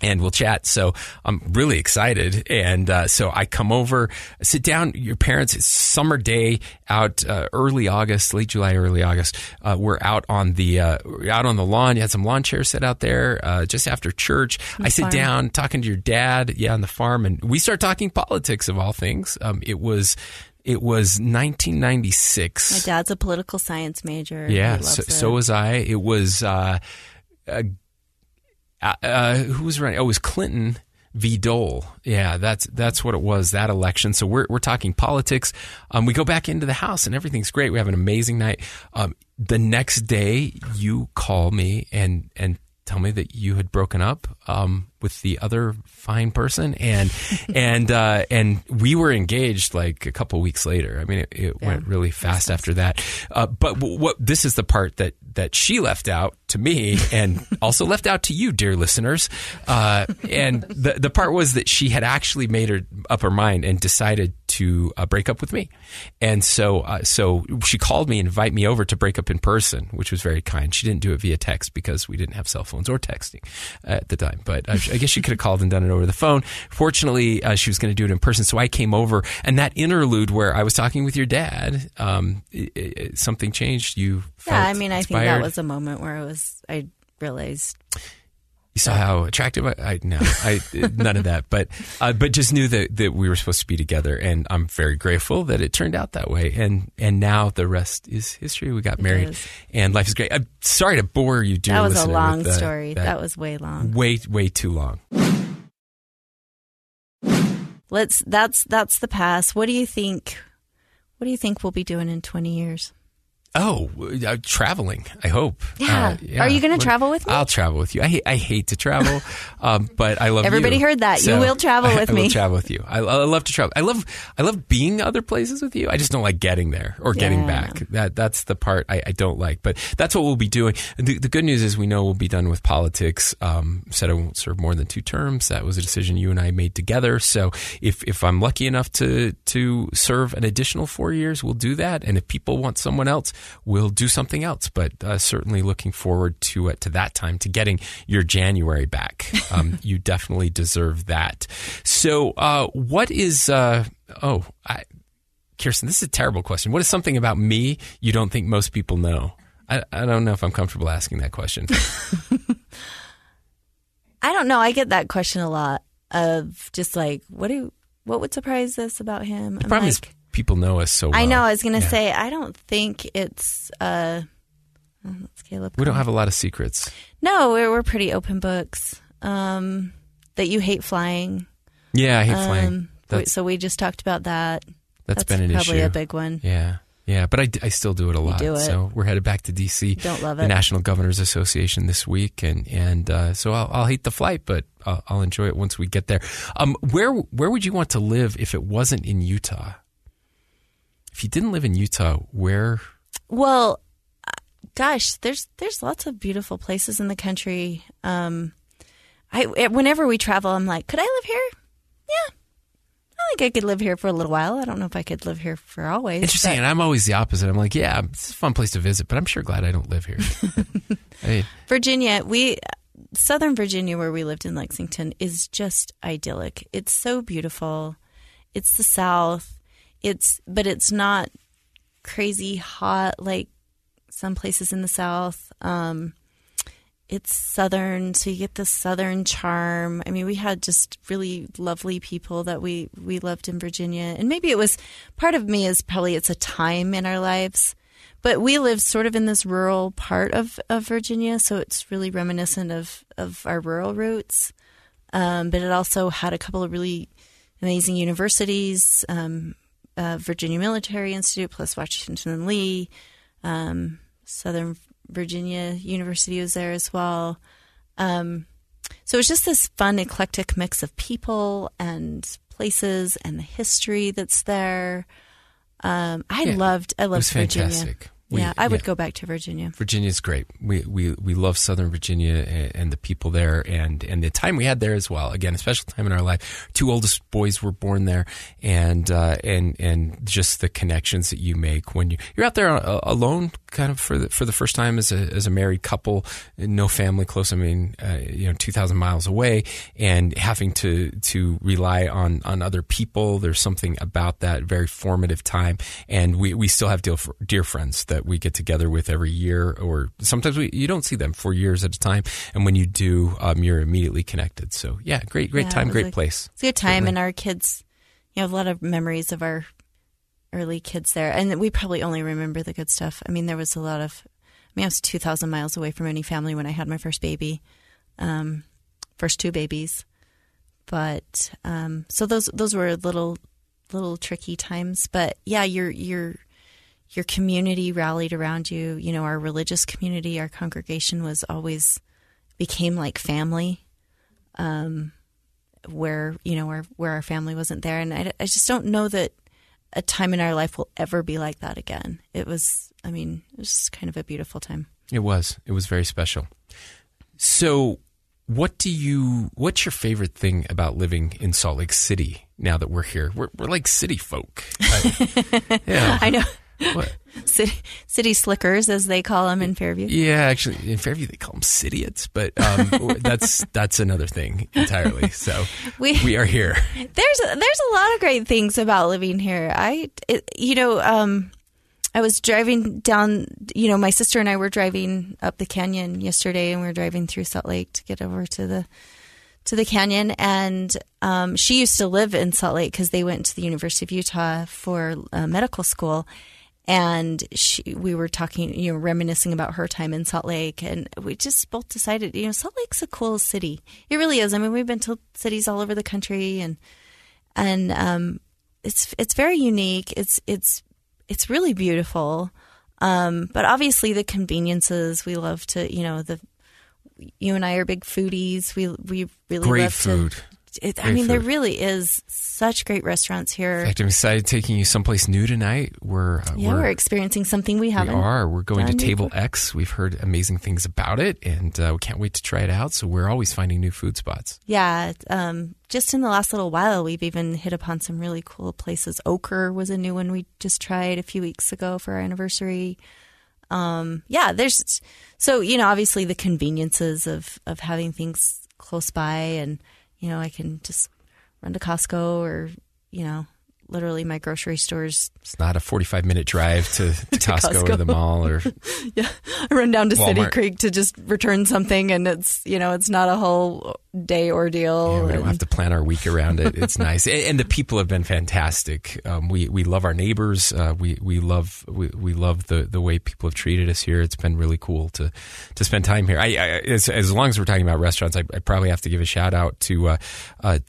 S2: and we'll chat. So I'm really excited. And uh, so I come over, sit down. Your parents, it's summer day out, uh, early August, late July, early August. Uh, we're out on the uh, out on the lawn. You had some lawn chairs set out there uh, just after church. I sit
S1: farm.
S2: down talking to your dad, yeah, on the farm, and we start talking politics of all things. Um, it was it was 1996.
S1: My dad's a political science major.
S2: Yeah, so, so, was I. It was uh, uh, uh, who was running? Oh, it was Clinton v. Dole. Yeah, that's that's what it was. That election. So we're we're talking politics. Um, we go back into the house and everything's great. We have an amazing night. Um, the next day, you call me and and tell me that you had broken up um, with the other fine person, and and uh, and we were engaged like a couple weeks later. I mean, it, it yeah, went really fast after that. Uh, but what this is the part that that she left out to me, and also left out to you, dear listeners. Uh, and the the part was that she had actually made her up her mind and decided to uh, break up with me, and so uh, so she called me and invited me over to break up in person, which was very kind. She didn't do it via text because we didn't have cell phones or texting at the time, but uh, I guess she could have called and done it over the phone. Fortunately, uh, she was going to do it in person, so I came over, and that interlude where I was talking with your dad, um, it, it, something changed. You
S1: yeah, I mean,
S2: inspired.
S1: I think that was a moment where I was I realized
S2: you saw how attractive I, I no, I none of that, but uh, but just knew that that we were supposed to be together, and I'm very grateful that it turned out that way. And and now the rest is history. We got
S1: It
S2: married,
S1: is.
S2: and life is great. I'm sorry to bore you, dear
S1: that was a long
S2: that-
S1: story. That, was way long.
S2: way way too long.
S1: Let's that's that's the past. What do you think? What do you think we'll be doing in twenty years?
S2: Oh, uh, traveling. I hope.
S1: Yeah.
S2: Uh,
S1: Are you going to travel with me?
S2: I'll travel with you. I hate, I hate to travel, um, but I love
S1: Everybody
S2: you.
S1: heard that. You will travel with
S2: I, I
S1: me.
S2: will travel with you. I, I love to travel. I love I love being other places with you. I just don't like getting there or getting back. That that's the part I, I don't like. But that's what we'll be doing. The, the good news is we know we'll be done with politics. Um, said I won't serve more than two terms. That was a decision you and I made together. So if if I'm lucky enough to to serve an additional four years, we'll do that. And if people want someone else, we'll do something else. But uh, certainly looking forward to uh, to that time, to getting your January back. Um, you definitely deserve that. So, uh, what is? Uh, oh, I, Kirsten, this is a terrible question. What is something about me you don't think most people know? I, I don't know if I'm comfortable asking that question.
S1: I don't know. I get that question a lot of just like what do what would surprise us about him?
S2: The
S1: I'm
S2: problem is
S1: like,
S2: people know us so well.
S1: I know. I was going to
S2: Yeah.
S1: say I don't think it's. uh oh, that's Caleb.
S2: We don't have a lot of secrets.
S1: No, we're we're pretty open books. Um, that you hate flying.
S2: Yeah, I hate flying.
S1: Um,
S2: That's-
S1: so we just talked about that.
S2: that's been an
S1: probably
S2: issue.
S1: a big one.
S2: Yeah. Yeah, but I, I still do it a lot.
S1: do it.
S2: So we're headed back to DC,
S1: Don't love it. the.
S2: National Governors Association this week, and and uh, so I'll, I'll hate the flight, but I'll, I'll enjoy it once we get there. Um, where where would you want to live if it wasn't in Utah? If you didn't live in Utah, where?
S1: Well, uh, gosh, there's there's lots of beautiful places in the country. Um, I whenever we travel, I'm like, could I live here? Yeah, I think I could live here for a little while. I don't know if I could live here for always.
S2: Interesting.
S1: but-
S2: And I'm always the opposite. I'm like, yeah, it's a fun place to visit, but I'm sure glad I don't live here. hey,
S1: Virginia, we Southern Virginia, where we lived in Lexington, is just idyllic. It's so beautiful. It's the South. It's but it's not crazy hot like some places in the South. Um, it's southern, so you get the southern charm. I mean, we had just really lovely people that we we loved in Virginia, and maybe it was part of me is probably it's a time in our lives. But we live sort of in this rural part of, of Virginia, so it's really reminiscent of, of our rural roots. Um, but it also had a couple of really amazing universities um, uh, Virginia Military Institute, plus Washington and Lee. Um, Southern Virginia University was there as well. Um, so it was just this fun, eclectic mix of people and places and the history that's there. Um, I
S2: Yeah,
S1: loved, I
S2: it
S1: loved
S2: was
S1: Virginia.
S2: fantastic. We-
S1: yeah, I would
S2: yeah.
S1: go back to Virginia.
S2: Virginia's great. We we we love Southern Virginia and, and the people there, and and the time we had there as well. Again, a special time in our life. Two oldest boys were born there, and uh, and and just the connections that you make when you you're out there uh, alone, kind of for the for the first time as a as a married couple, no family close. I mean, uh, you know, two thousand miles away, and having to to rely on on other people. There's something about that very formative time, and we we still have dear dear friends that we get together with every year, or sometimes we you don't see them for years at a time, and when you do, um, you're immediately connected. So yeah, great great
S1: Yeah,
S2: time, great place.
S1: It's a good time, and our kids, you know, a lot of memories of our early kids there. And we probably only remember the good stuff. I mean, there was a lot of, I mean, I was 2,000 miles away from any family when I had my first baby, um, first two babies. But, um, so those, those were little, little tricky times. But yeah, your, your, your community rallied around you. You know, our religious community, our congregation was always became like family um, where you know where where our family wasn't there and I, I just don't know that a time in our life will ever be like that again it was i mean it was kind of a beautiful time
S2: It was. It was very special. So, what do you? What's your favorite thing about living in Salt Lake City now that we're here? We're we're like city folk. I, yeah,
S1: I know.
S2: What?
S1: City, city slickers, as they call them in Fairview.
S2: Yeah, actually, in Fairview they call them citiots, but um, that's that's another thing entirely. So we we are here.
S1: There's there's a lot of great things about living here. I it, you know um, I was driving down. You know, my sister and I were driving up the canyon yesterday, and we were driving through Salt Lake to get over to the to the canyon. And um, she used to live in Salt Lake because they went to the University of Utah for uh, medical school and she, we were talking, you know, reminiscing about her time in Salt Lake, and we just both decided, you know, Salt Lake's a cool city. It really is. I mean, we've been to cities all over the country, and and um, it's it's very unique. It's it's it's really beautiful, um, but obviously the conveniences. We love to, you know, the you and I are big foodies. We we really
S2: great
S1: love
S2: food.
S1: To, it, I mean, food. there really is such great restaurants here.
S2: In fact, I'm excited taking you someplace new tonight. We're uh,
S1: yeah, we're, we're, experiencing something we haven't.
S2: We are. We're going to Table before. X. We've heard amazing things about it, and uh, we can't wait to try it out. So we're always finding new food spots.
S1: Yeah, um, just in the last little while, we've even hit upon some really cool places. Ochre was a new one we just tried a few weeks ago for our anniversary. Um, yeah, there's so you know obviously the conveniences of of having things close by and you know, I can just run to Costco or, you know, literally my grocery stores.
S2: It's not a 45 minute drive to, to, to Costco, Costco, or the mall or.
S1: yeah. I run down to Walmart. City Creek to just return something and it's, you know, it's not a whole day ordeal.
S2: Yeah, we don't have to plan our week around it. It's nice. And, and, the people have been fantastic. Um, we, we love our neighbors. Uh, we, we love, we, we love the, the way people have treated us here. It's been really cool to, to spend time here. I, I as, as long as we're talking about restaurants, I, I probably have to give a shout out to, uh, uh,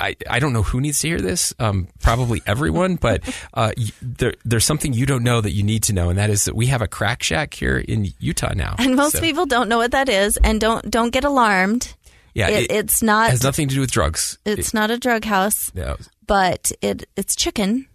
S2: I, I don't know who needs to hear this. Um, probably everyone, but uh, there, there's something you don't know that you need to know, and that is that we have a crack shack here in Utah now.
S1: And most so. people don't know what that is, and don't don't get alarmed.
S2: Yeah,
S1: it, it, it's not
S2: has nothing to do with drugs.
S1: It's it, not a drug house. No. but it it's chicken.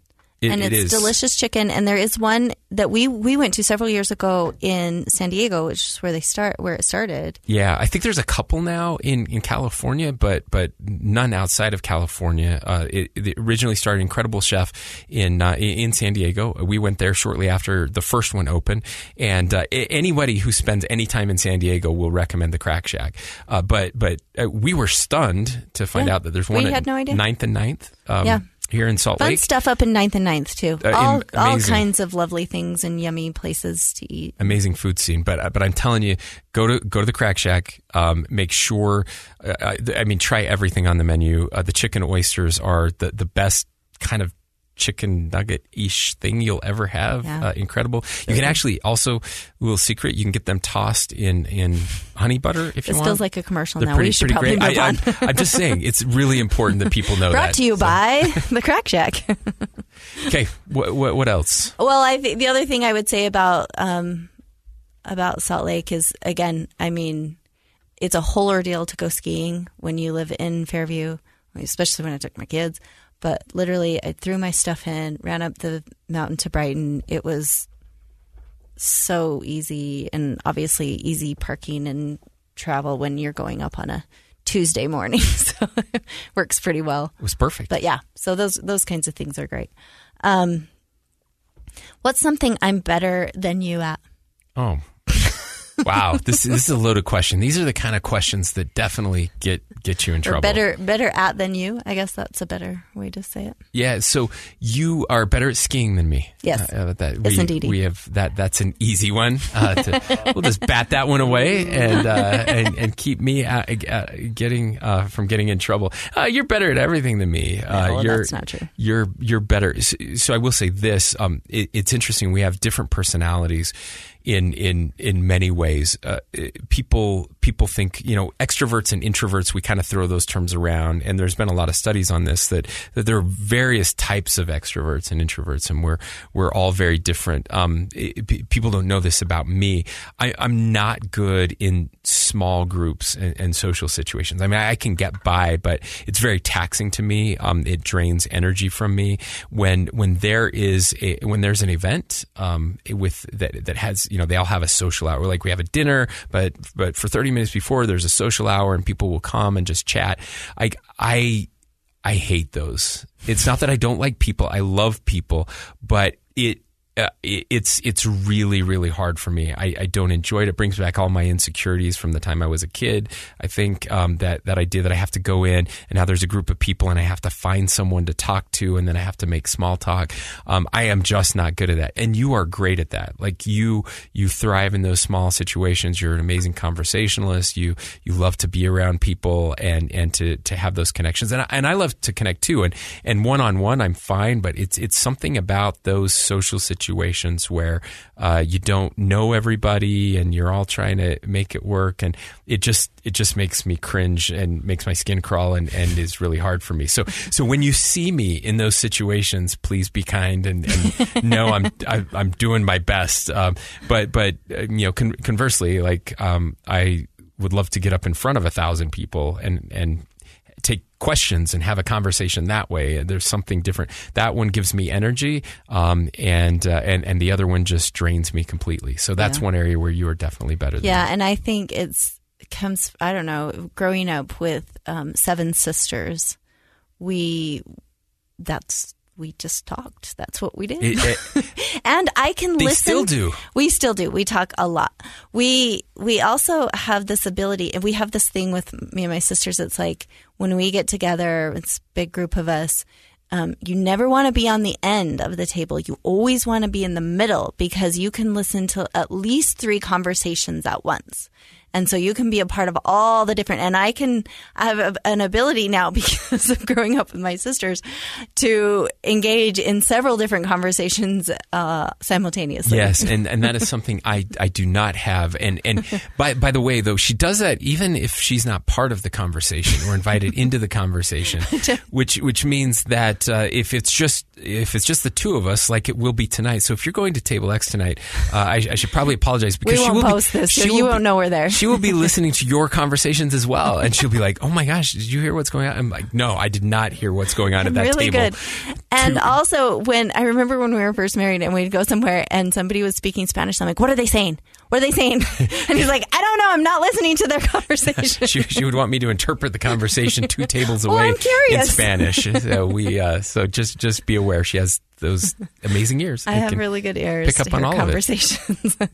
S1: It, and it's delicious chicken. And there is one that we we went to several years ago in San Diego, which is where they start where it started.
S2: Yeah, I think there's a couple now in, in California, but but none outside of California. Uh, it, it, originally started Incredible Chef in uh, in San Diego. We went there shortly after the first one opened, and uh, anybody who spends any time in San Diego will recommend the Crack Shack. Uh, but but uh, we were stunned to find yeah. out that there's one
S1: we had no idea.
S2: Ninth and Ninth. Um, yeah here in Salt
S1: Fun
S2: Lake.
S1: Fun stuff up in Ninth and Ninth too. Uh, all, all kinds of lovely things and yummy places to eat.
S2: Amazing food scene, but uh, but I'm telling you, go to go to the Crack Shack. Um, make sure, uh, I, I, mean, try everything on the menu. Uh, the chicken oysters are the the best kind of chicken nugget ish thing you'll ever have. Yeah. Uh, incredible. You can actually also little secret. You can get them tossed in in honey butter if
S1: you
S2: want.
S1: This feels like a commercial They're now. Pretty, we should probably great. move I,
S2: on. I'm, I'm, just saying it's really important that people know
S1: Brought
S2: that.
S1: Brought to you so. by the Crack Shack.
S2: okay, what, what, what else?
S1: Well, I think the other thing I would say about um, about Salt Lake is again, I mean, it's a whole ordeal to go skiing when you live in Fairview, especially when I took my kids. But literally, I threw my stuff in, ran up the mountain to Brighton. It was so easy, and obviously easy parking and travel when you're going up on a Tuesday morning. so it works pretty well.
S2: It was perfect.
S1: But yeah, so those those kinds of things are great. Um, what's something I'm better than you at?
S2: Oh, wow, this, this is a loaded question. These are the kind of questions that definitely get get you in trouble.
S1: Or better better at than you. I guess that's a better way to say it.
S2: Yeah. So you are better at skiing than me.
S1: Yes. Uh,
S2: that
S1: we, indeed.
S2: We have that. That's an easy one. Uh, to, we'll just bat that one away and uh, and, and keep me at, uh, getting uh, from getting in trouble. Uh, you're better at everything than me.
S1: No,
S2: you're,
S1: that's not true.
S2: You're you're better. So, so I will say this. Um, it, it's interesting. We have different personalities in in in many ways. Uh, people people think you know extroverts and introverts. We kind of throw those terms around, and there's been a lot of studies on this that that there are various types of extroverts and introverts, and we're we're all very different. Um, it, people don't know this about me. I, am not good in small groups and, and, social situations. I mean, I can get by, but it's very taxing to me. Um, it drains energy from me when when there is a, when there's an event um, with that that has you know they all have a social hour. Like we have a dinner, but but for 30 minutes before there's a social hour and people will come and just chat. I I I hate those. It's not that I don't like people. I love people, but it uh, it's it's really really hard for me. I, I, don't enjoy it. It brings back all my insecurities from the time I was a kid. I think um, that that I did that. I have to go in, and now there's a group of people, and I have to find someone to talk to, and then I have to make small talk. Um, I am just not good at that, and you are great at that. Like you you thrive in those small situations. You're an amazing conversationalist. You you love to be around people and and to to have those connections, and I, and I love to connect too. And and one on one, I'm fine, but it's it's something about those social situations situations where uh, you don't know everybody and you're all trying to make it work, and it just it just makes me cringe and makes my skin crawl and, and is really hard for me. So so when you see me in those situations, please be kind and, and know I'm I, am i am doing my best. Um, but but uh, you know con- conversely, like um, I would love to get up in front of a thousand people and and take questions and have a conversation that way. There's something different. That one gives me energy, um, and uh, and and the other one just drains me completely. So that's yeah. one area where you are definitely better.
S1: yeah,
S2: me.
S1: and I think it's comes. I don't know. Growing up with um, seven sisters, we that's we just talked. That's what we did. It, it, and I can
S2: they
S1: listen.
S2: still do.
S1: We still do. We talk a lot. We we also have this ability, and we have this thing with me and my sisters. It's like when we get together, it's a big group of us. Um, you never want to be on the end of the table. You always want to be in the middle because you can listen to at least three conversations at once. And so you can be a part of all the different, and I can have an ability now because of growing up with my sisters to engage in several different conversations uh, simultaneously.
S2: Yes, and, and that is something I, I do not have. And and by by the way, though, she does that even if she's not part of the conversation or invited into the conversation, which which means that uh, if it's just if it's just the two of us, like it will be tonight. So if you're going to Table X tonight, uh, I, I, should probably apologize
S1: because we won't
S2: she will
S1: post
S2: be,
S1: this, so you won't know we're there.
S2: She will be listening to your conversations as well, and she'll be like, "Oh my gosh, did you hear what's going on?" I'm like, "No, I did not hear what's going on at that
S1: really
S2: table."
S1: Good. And also, when I remember when we were first married and we'd go somewhere and somebody was speaking Spanish, I'm like, "What are they saying? What are they saying?" and he's like, "I don't know. I'm not listening to their conversation."
S2: she, she, would want me to interpret the conversation two tables
S1: away
S2: well, in Spanish. So we, uh, so just just be aware she has those amazing ears.
S1: I have really good ears. Pick up on all conversations.
S2: of it.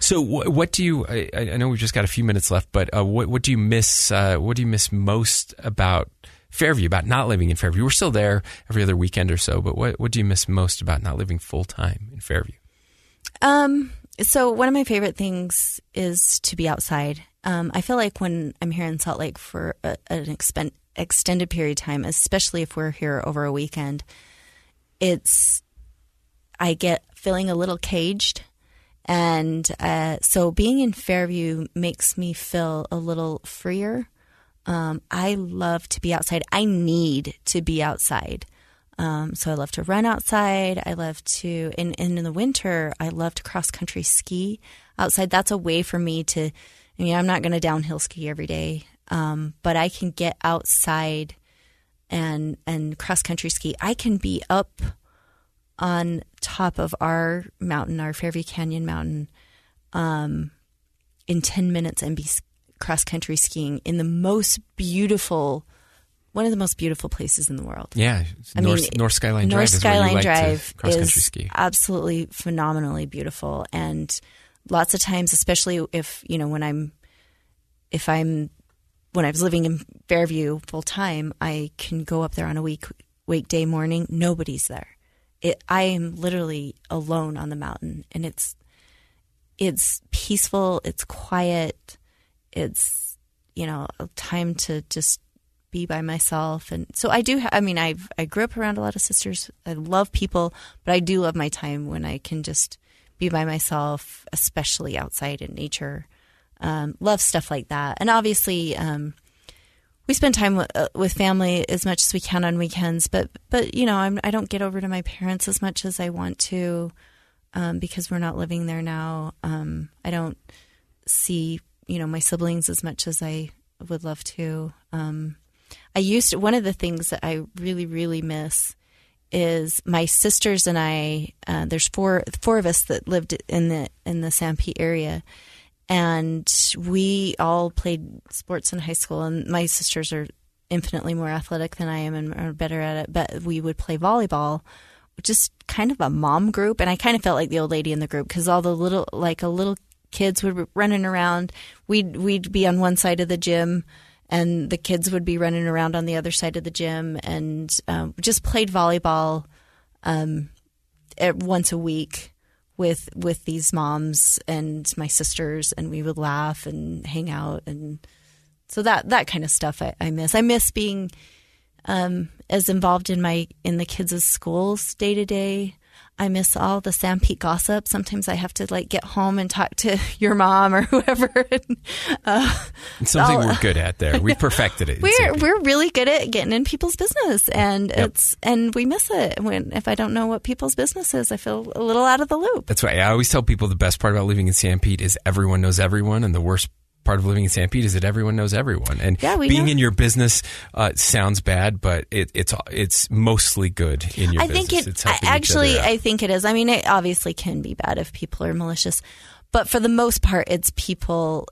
S2: so, what do you? I, I, know we've just got a few minutes left, but uh, what, what do you miss? Uh, what do you miss most about Fairview? About not living in Fairview? We're still there every other weekend or so, but what what do you miss most about not living full time in Fairview?
S1: Um. So one of my favorite things is to be outside. Um, I feel like when I'm here in Salt Lake for a, an expen- extended period of time, especially if we're here over a weekend, it's I get feeling a little caged. And uh, so being in Fairview makes me feel a little freer. Um, I love to be outside. I need to be outside. Um, so I love to run outside. I love to, and, and in the winter, I love to cross country ski outside. That's a way for me to, I mean, I'm not going to downhill ski every day, um, but I can get outside and and cross country ski. I can be up on top of our mountain, our Fairview Canyon mountain, um, in ten minutes and be cross country skiing in the most beautiful. One of the most beautiful places in the world.
S2: Yeah, I North, mean, North Skyline
S1: North
S2: Drive.
S1: Skyline
S2: like
S1: Drive is absolutely phenomenally beautiful, and lots of times, especially if you know when I'm, if I'm when I was living in Fairview full time, I can go up there on a week weekday morning. Nobody's there. It, I am literally alone on the mountain, and it's it's peaceful. It's quiet. It's you know a time to just be by myself and so i do i mean I've i grew up around a lot of sisters i love people but i do love my time when i can just be by myself especially outside in nature um, love stuff like that. And obviously, um, we spend time w- uh, with family as much as we can on weekends. But but you know, I'm, I do not get over to my parents as much as I want to um, because we're not living there now. Um, I don't see you know my siblings as much as I would love to. Um, I used to, one of the things that I really really miss is my sisters and I. Uh, there's four four of us that lived in the in the Sanpete area and we all played sports in high school. And my sisters are infinitely more athletic than I am and are better at it. But we would play volleyball, just kind of a mom group. And I kind of felt like the old lady in the group because all the little, like a little kids would be running around. We'd we'd be on one side of the gym, and the kids would be running around on the other side of the gym, and um, just played volleyball um, once a week with with these moms and my sisters, and we would laugh and hang out, and so that that kind of stuff I, I miss. I miss being um, as involved in my in the kids' schools day to day. I miss all the Sanpete gossip. Sometimes I have to like get home and talk to your mom or whoever. And,
S2: uh, it's something we're good at there. We perfected it.
S1: we're we're really good at getting in people's business, and yep. it's and we miss it when if I don't know what people's business is, I feel a little out of the loop.
S2: That's why I always tell people the best part about living in Sanpete is everyone knows everyone, and the worst part of living in Sanpete is that everyone knows everyone, and
S1: yeah,
S2: being
S1: know.
S2: in your business uh, sounds bad, but it, it's it's mostly good in your. Business.
S1: I
S2: business.
S1: think it I, actually. I think it is. I mean, it obviously can be bad if people are malicious, but for the most part, it's people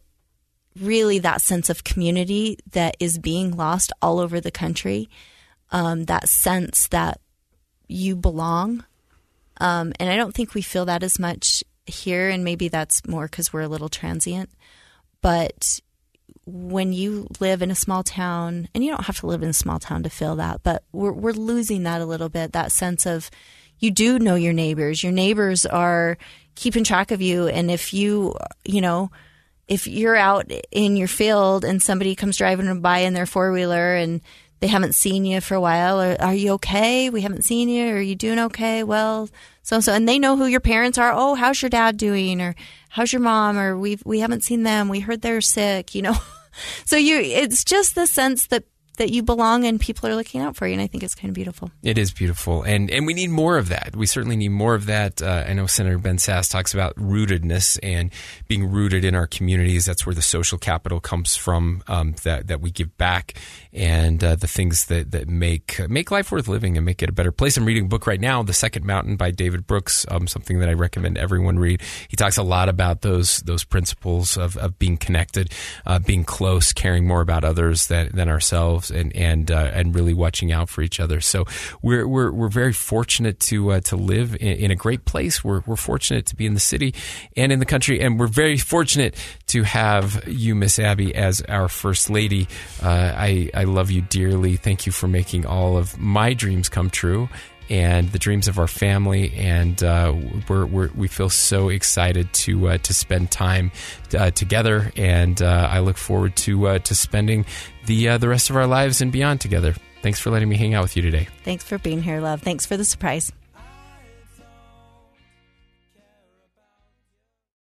S1: really that sense of community that is being lost all over the country. Um, that sense that you belong, um, and I don't think we feel that as much here, and maybe that's more because we're a little transient. But when you live in a small town, and you don't have to live in a small town to feel that, but we're, we're losing that a little bit that sense of you do know your neighbors. Your neighbors are keeping track of you. And if you, you know, if you're out in your field and somebody comes driving by in their four wheeler and they haven't seen you for a while, or are you okay? We haven't seen you. Are you doing okay? Well, so so, and they know who your parents are. Oh, how's your dad doing? Or how's your mom? Or we've, we haven't seen them. We heard they're sick. You know, so you it's just the sense that that you belong and people are looking out for you. And I think it's kind of beautiful.
S2: It is beautiful. And, and we need more of that. We certainly need more of that. Uh, I know Senator Ben Sasse talks about rootedness and being rooted in our communities. That's where the social capital comes from um, that, that we give back and uh, the things that, that make, make life worth living and make it a better place. I'm reading a book right now, The Second Mountain by David Brooks, um, something that I recommend everyone read. He talks a lot about those, those principles of, of being connected, uh, being close, caring more about others than, than ourselves and and uh, and really watching out for each other. So we're we're, we're very fortunate to uh, to live in, in, a great place. We're we're fortunate to be in the city and in the country, and we're very fortunate to have you, Miss Abby, as our first lady. Uh, I I love you dearly. Thank you for making all of my dreams come true and the dreams of our family. And uh, we're, we're, we feel so excited to uh, to spend time uh, together. And uh, I look forward to uh, to spending the uh, the rest of our lives and beyond together. Thanks for letting me hang out with you today.
S1: Thanks for being here, love. Thanks for the surprise.